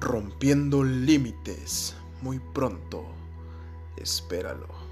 Rompiendo límites. Muy pronto. Espéralo.